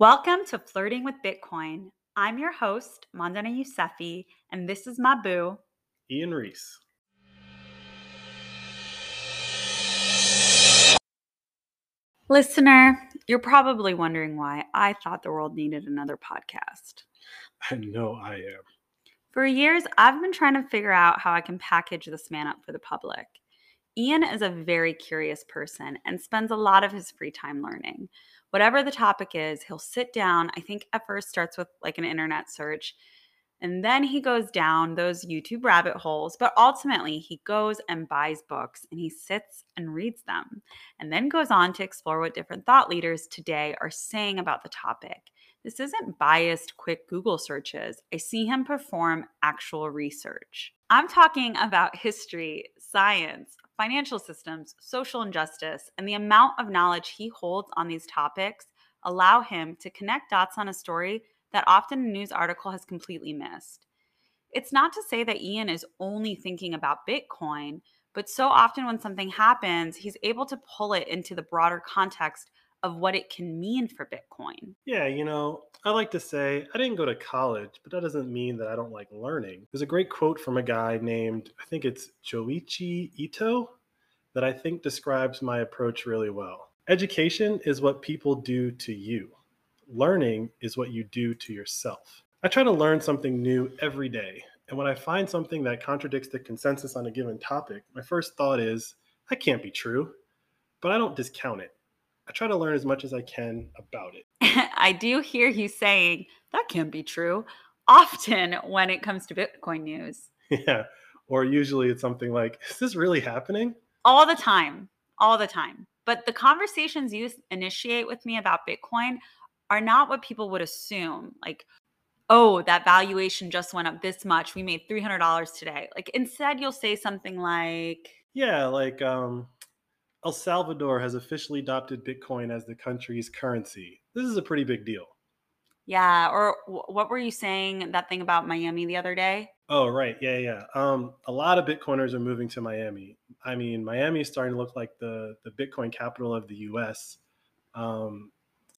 Welcome to Flirting with Bitcoin. I'm your host, Mandana Yousefi, and this is my boo, Ian Reese. Listener, you're probably wondering why I thought the world needed another podcast. I know I am. For years, I've been trying to figure out how I can package this man up for the public. Ian is a very curious person and spends a lot of his free time learning. Whatever the topic is, he'll sit down. I think at first starts with like an internet search, and then he goes down those YouTube rabbit holes, but ultimately he goes and buys books and he sits and reads them, and then goes on to explore what different thought leaders today are saying about the topic. This isn't biased, quick Google searches. I see him perform actual research. I'm talking about history, science, financial systems, social injustice, and the amount of knowledge he holds on these topics allow him to connect dots on a story that often a news article has completely missed. It's not to say that Ian is only thinking about Bitcoin, but so often when something happens, he's able to pull it into the broader context of what it can mean for Bitcoin. Yeah, you know, I like to say I didn't go to college, but that doesn't mean that I don't like learning. There's a great quote from a guy named, I think it's Joichi Ito, that I think describes my approach really well. Education is what people do to you, learning is what you do to yourself. I try to learn something new every day. And when I find something that contradicts the consensus on a given topic, my first thought is, that can't be true. But I don't discount it. I try to learn as much as I can about it. I do hear you saying that can't be true often when it comes to Bitcoin news. Yeah. Or usually it's something like, is this really happening? All the time. All the time. But the conversations you initiate with me about Bitcoin are not what people would assume. Like, oh, that valuation just went up this much. We made $300 today. Like, instead, you'll say something like, Yeah, like um, El Salvador has officially adopted Bitcoin as the country's currency. This is a pretty big deal. Yeah. Or what were you saying that thing about Miami the other day? Oh, right. Yeah, yeah. Um, a lot of Bitcoiners are moving to Miami. I mean, Miami is starting to look like the the Bitcoin capital of the U.S. Um,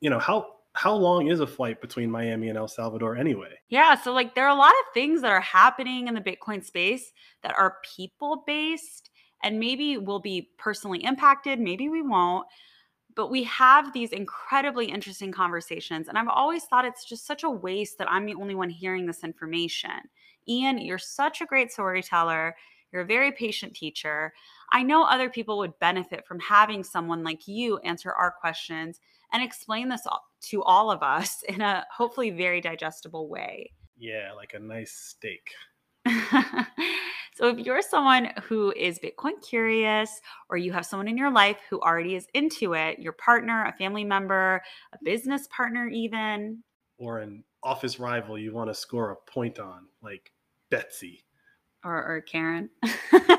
you know how how long is a flight between Miami and El Salvador anyway? Yeah, so like there are a lot of things that are happening in the Bitcoin space that are people based and maybe we'll be personally impacted, maybe we won't. But we have these incredibly interesting conversations. And I've always thought it's just such a waste that I'm the only one hearing this information. Ian, you're such a great storyteller. You're a very patient teacher. I know other people would benefit from having someone like you answer our questions and explain this to all of us in a hopefully very digestible way. Yeah, like a nice steak. so, if you're someone who is Bitcoin curious, or you have someone in your life who already is into it, your partner, a family member, a business partner, even, or an office rival you want to score a point on, like Betsy or, or Karen.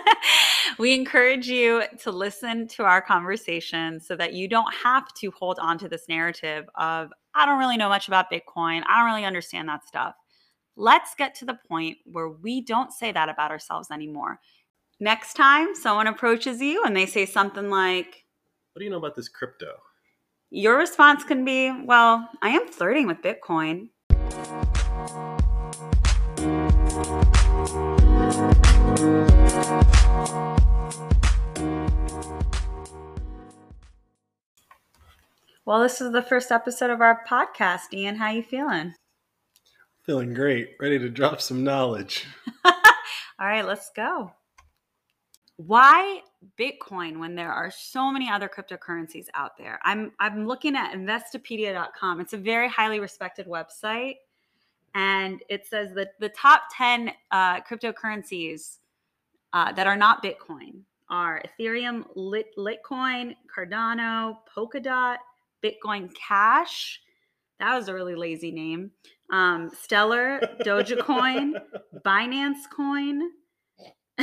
we encourage you to listen to our conversation so that you don't have to hold on to this narrative of, I don't really know much about Bitcoin. I don't really understand that stuff. Let's get to the point where we don't say that about ourselves anymore. Next time someone approaches you and they say something like, What do you know about this crypto? Your response can be, Well, I am flirting with Bitcoin. Well, this is the first episode of our podcast. Ian, how you feeling? Feeling great. Ready to drop some knowledge. All right, let's go. Why Bitcoin when there are so many other cryptocurrencies out there? I'm I'm looking at investopedia.com. It's a very highly respected website and it says that the top 10 uh, cryptocurrencies uh, that are not Bitcoin are Ethereum, Lit- Litecoin, Cardano, Polkadot, Bitcoin Cash. That was a really lazy name. Um, Stellar, Dogecoin, Binance Coin,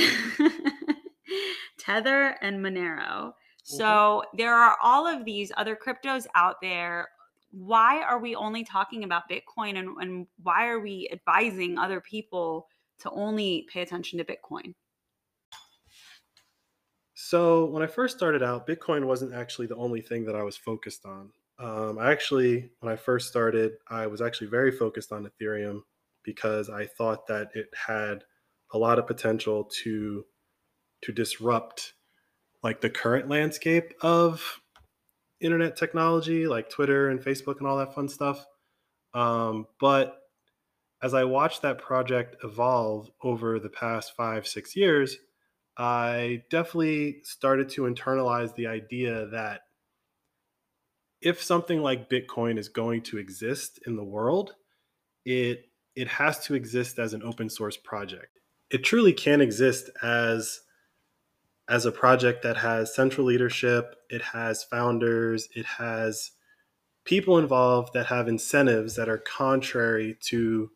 Tether, and Monero. So there are all of these other cryptos out there. Why are we only talking about Bitcoin and, and why are we advising other people to only pay attention to Bitcoin? So, when I first started out, Bitcoin wasn't actually the only thing that I was focused on. Um, I actually, when I first started, I was actually very focused on Ethereum because I thought that it had a lot of potential to to disrupt like the current landscape of internet technology, like Twitter and Facebook and all that fun stuff. Um, but as I watched that project evolve over the past five, six years, I definitely started to internalize the idea that if something like Bitcoin is going to exist in the world, it it has to exist as an open source project. It truly can exist as as a project that has central leadership, it has founders, it has people involved that have incentives that are contrary to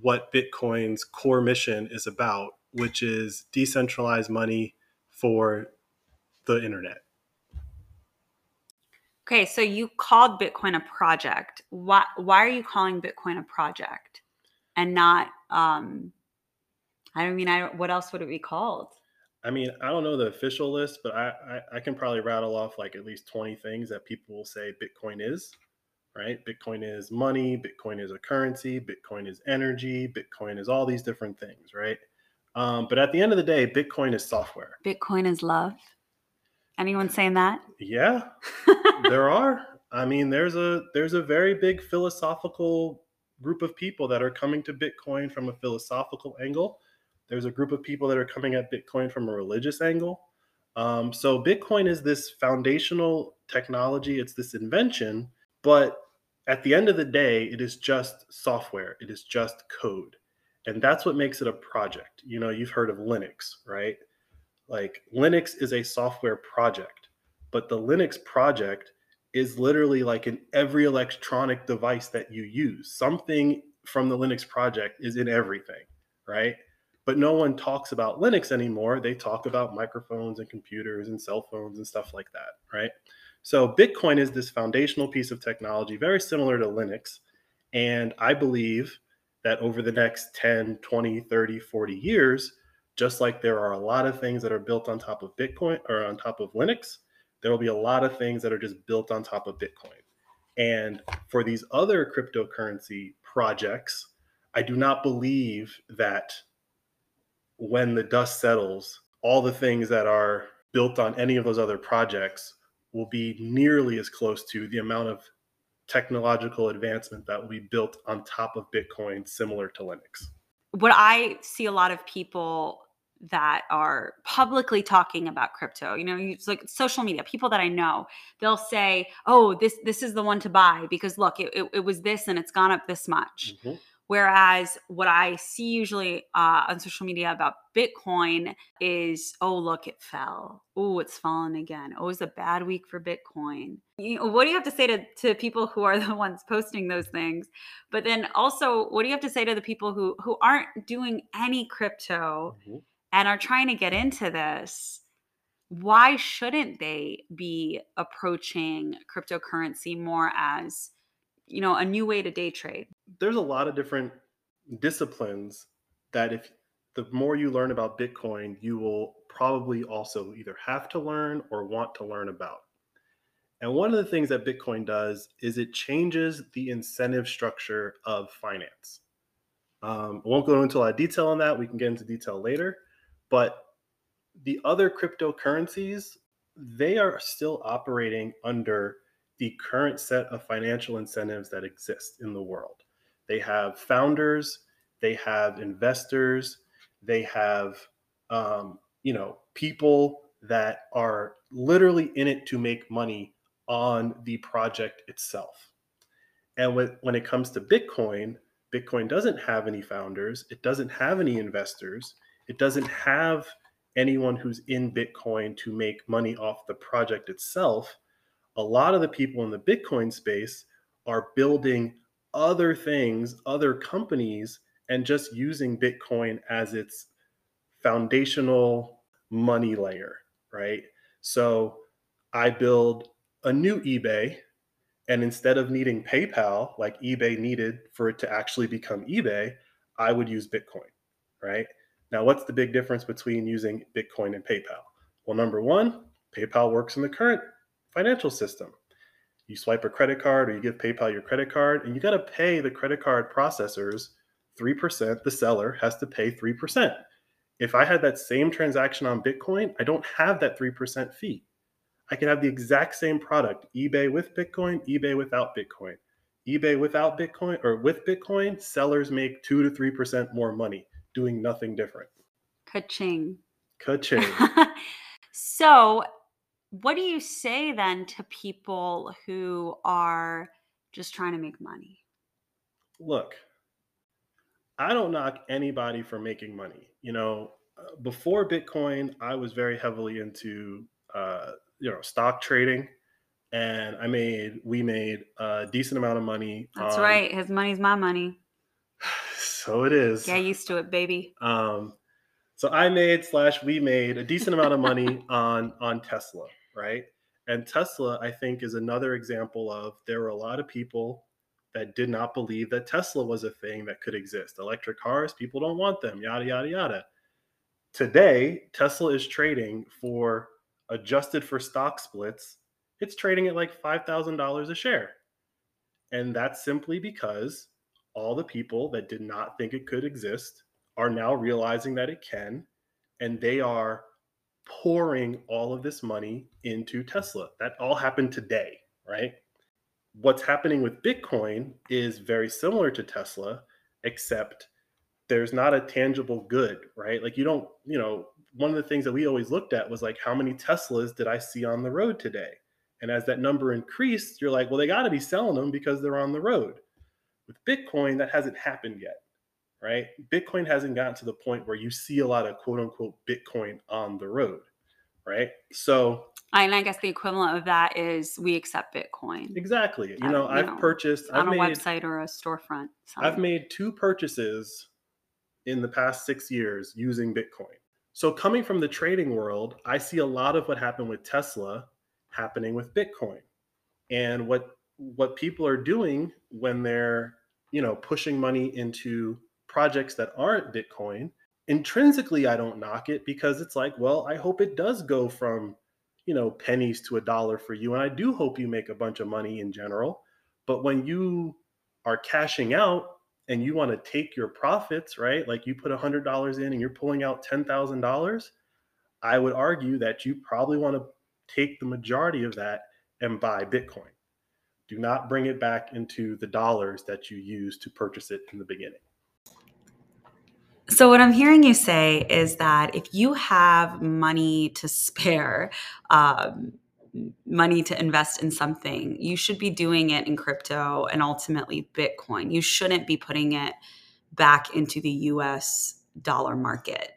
what Bitcoin's core mission is about, which is decentralized money for the internet. Okay, so you called Bitcoin a project. Why why are you calling Bitcoin a project and not um I don't mean I what else would it be called? I mean, I don't know the official list, but I, I, I can probably rattle off like at least 20 things that people will say Bitcoin is, right? Bitcoin is money, Bitcoin is a currency, Bitcoin is energy, Bitcoin is all these different things, right? Um, but at the end of the day, Bitcoin is software. Bitcoin is love. Anyone saying that? Yeah, there are. I mean, there's a there's a very big philosophical group of people that are coming to Bitcoin from a philosophical angle. There's a group of people that are coming at Bitcoin from a religious angle. Um, so Bitcoin is this foundational technology. It's this invention, but at the end of the day, it is just software. It is just code, and that's what makes it a project. You know, you've heard of Linux, right? Like Linux is a software project, but the Linux project is literally like in every electronic device that you use. Something from the Linux project is in everything, right? But no one talks about Linux anymore. They talk about microphones and computers and cell phones and stuff like that, right? So Bitcoin is this foundational piece of technology, very similar to Linux. And I believe that over the next 10, 20, 30, 40 years, just like there are a lot of things that are built on top of Bitcoin or on top of Linux, there will be a lot of things that are just built on top of Bitcoin. And for these other cryptocurrency projects, I do not believe that when the dust settles, all the things that are built on any of those other projects will be nearly as close to the amount of technological advancement that will be built on top of Bitcoin, similar to Linux. What I see a lot of people that are publicly talking about crypto you know it's like social media people that i know they'll say oh this this is the one to buy because look it, it, it was this and it's gone up this much. Mm-hmm. whereas what i see usually uh, on social media about bitcoin is oh look it fell. Oh it's fallen again. Oh it's a bad week for bitcoin. You know, what do you have to say to, to people who are the ones posting those things? But then also what do you have to say to the people who who aren't doing any crypto mm-hmm and are trying to get into this, why shouldn't they be approaching cryptocurrency more as, you know, a new way to day trade? There's a lot of different disciplines that if the more you learn about Bitcoin, you will probably also either have to learn or want to learn about. And one of the things that Bitcoin does is it changes the incentive structure of finance. Um, I won't go into a lot of detail on that. We can get into detail later. But the other cryptocurrencies, they are still operating under the current set of financial incentives that exist in the world. They have founders, they have investors, they have um, you know people that are literally in it to make money on the project itself. And when, when it comes to Bitcoin, Bitcoin doesn't have any founders, it doesn't have any investors, it doesn't have anyone who's in Bitcoin to make money off the project itself. A lot of the people in the Bitcoin space are building other things, other companies, and just using Bitcoin as its foundational money layer, right? So I build a new eBay, and instead of needing PayPal like eBay needed for it to actually become eBay, I would use Bitcoin, right? Now, what's the big difference between using Bitcoin and PayPal? Well, number one, PayPal works in the current financial system. You swipe a credit card or you give PayPal your credit card, and you got to pay the credit card processors 3%. The seller has to pay 3%. If I had that same transaction on Bitcoin, I don't have that 3% fee. I can have the exact same product, eBay with Bitcoin, eBay without Bitcoin. eBay without Bitcoin or with Bitcoin, sellers make 2 to 3% more money doing nothing different. Ka-ching. Ka-ching. so, what do you say then to people who are just trying to make money? Look, I don't knock anybody for making money. You know, uh, before Bitcoin, I was very heavily into uh, you know stock trading, and I made we made a decent amount of money. That's on, right. His money's my money. So it is. Get used to it, baby. Um, so I made slash we made a decent amount of money on on Tesla, right? And Tesla, I think, is another example of there were a lot of people that did not believe that Tesla was a thing that could exist. Electric cars, people don't want them, yada, yada, yada. Today, Tesla is trading for adjusted for stock splits, it's trading at like $5,000 a share. And that's simply because all the people that did not think it could exist are now realizing that it can, and they are pouring all of this money into Tesla. That all happened today, right? what's happening with Bitcoin is very similar to Tesla, except there's not a tangible good, right? Like you don't, you know, one of the things that we always looked at was like, how many Teslas did I see on the road today? And as that number increased, you're like, well, they got to be selling them because they're on the road. With Bitcoin, that hasn't happened yet, right? Bitcoin hasn't gotten to the point where you see a lot of quote unquote Bitcoin on the road, right? So and I guess the equivalent of that is we accept Bitcoin. Exactly. You know, I've know, purchased on I've a made, website or a storefront. I've made two purchases in the past six years using Bitcoin. So coming from the trading world, I see a lot of what happened with Tesla happening with Bitcoin. And what what people are doing when they're, you know, pushing money into projects that aren't Bitcoin, intrinsically I don't knock it because it's like, well, I hope it does go from you know pennies to a dollar for you. And i do hope you make a bunch of money in general. But when you are cashing out and you want to take your profits right? Like you put $100 in and you're pulling out $10000 i would argue that you probably want to take the majority of that and buy bitcoin do not bring it back into the dollars that you used to purchase it in the beginning so, what I'm hearing you say is that if you have money to spare, um, money to invest in something, you should be doing it in crypto and ultimately Bitcoin. You shouldn't be putting it back into the US dollar market.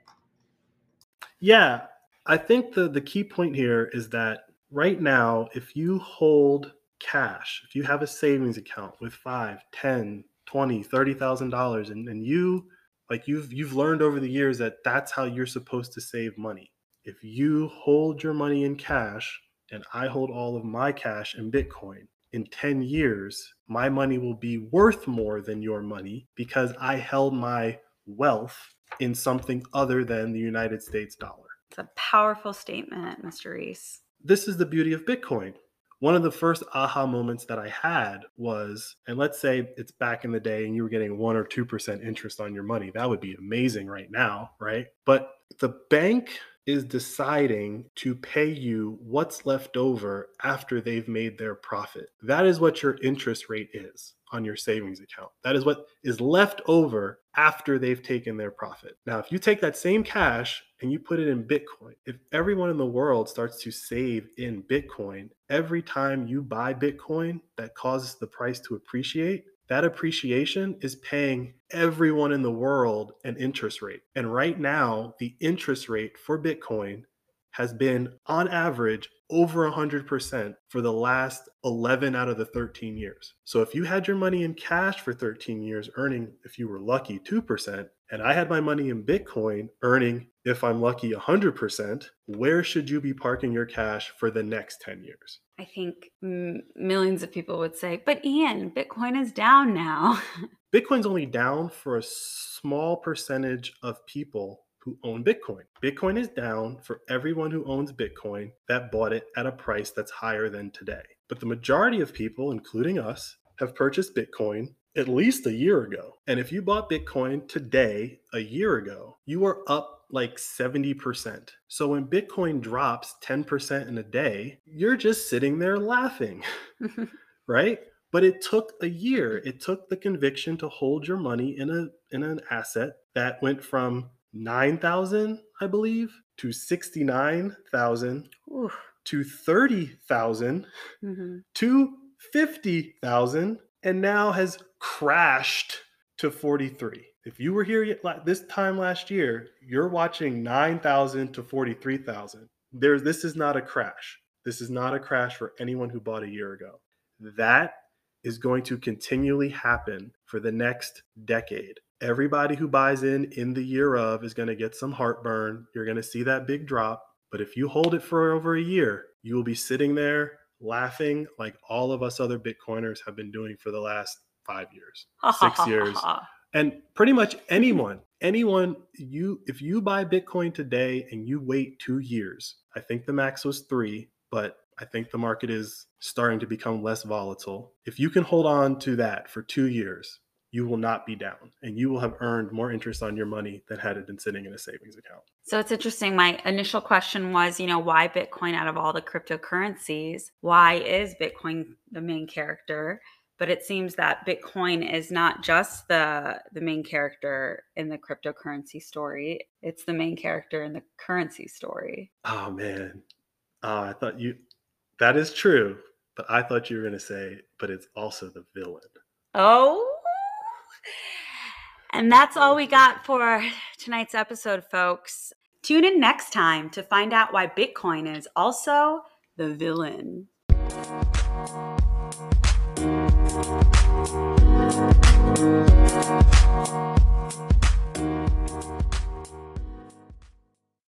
Yeah, I think the, the key point here is that right now, if you hold cash, if you have a savings account with five, ten, twenty, thirty thousand dollars, and, and you like you've you've learned over the years that that's how you're supposed to save money. If you hold your money in cash and i hold all of my cash in bitcoin in 10 years my money will be worth more than your money because i held my wealth in something other than the united states dollar. It's a powerful statement mr reese. This is the beauty of bitcoin one of the first aha moments that I had was, and let's say it's back in the day and you were getting one or 2% interest on your money. That would be amazing right now, right? But the bank is deciding to pay you what's left over after they've made their profit. That is what your interest rate is on your savings account. That is what is left over after they've taken their profit. Now, if you take that same cash and you put it in Bitcoin, if everyone in the world starts to save in Bitcoin, every time you buy Bitcoin that causes the price to appreciate, that appreciation is paying everyone in the world an interest rate. And right now, the interest rate for Bitcoin has been on average over 100% for the last 11 out of the 13 years. So if you had your money in cash for 13 years, earning, if you were lucky, 2%, and I had my money in Bitcoin earning, if I'm lucky, 100%, where should you be parking your cash for the next 10 years? I think m- millions of people would say, but Ian, Bitcoin is down now. Bitcoin's only down for a small percentage of people who own Bitcoin. Bitcoin is down for everyone who owns Bitcoin that bought it at a price that's higher than today. but the majority of people, including us, have purchased Bitcoin at least a year ago. And if you bought Bitcoin today, a year ago, you are up like 70%. So when Bitcoin drops 10% in a day, you're just sitting there laughing, right? But it took a year. It took the conviction to hold your money in a in an asset that went from 9,000, I believe, to 69,000 to 30,000 mm-hmm. to 50,000 and now has crashed to 43. If you were here this time last year, you're watching 9,000 to 43,000. There's this is not a crash. This is not a crash for anyone who bought a year ago. That is going to continually happen for the next decade. Everybody who buys in in the year of is going to get some heartburn. You're going to see that big drop. But if you hold it for over a year, you will be sitting there laughing like all of us other Bitcoiners have been doing for the last five years, six years. And pretty much anyone, anyone, you if you buy Bitcoin today and you wait two years, I think the max was three, but I think the market is starting to become less volatile. If you can hold on to that for two years, you will not be down and you will have earned more interest on your money than had it been sitting in a savings account. So it's interesting. My initial question was, you know, why Bitcoin out of all the cryptocurrencies? Why is Bitcoin the main character? But it seems that Bitcoin is not just the the main character in the cryptocurrency story. It's the main character in the currency story. Oh man. Uh, I thought you that is true, but I thought you were going to say, but it's also the villain. Oh, and that's all we got for tonight's episode, folks. Tune in next time to find out why Bitcoin is also the villain. Thank you.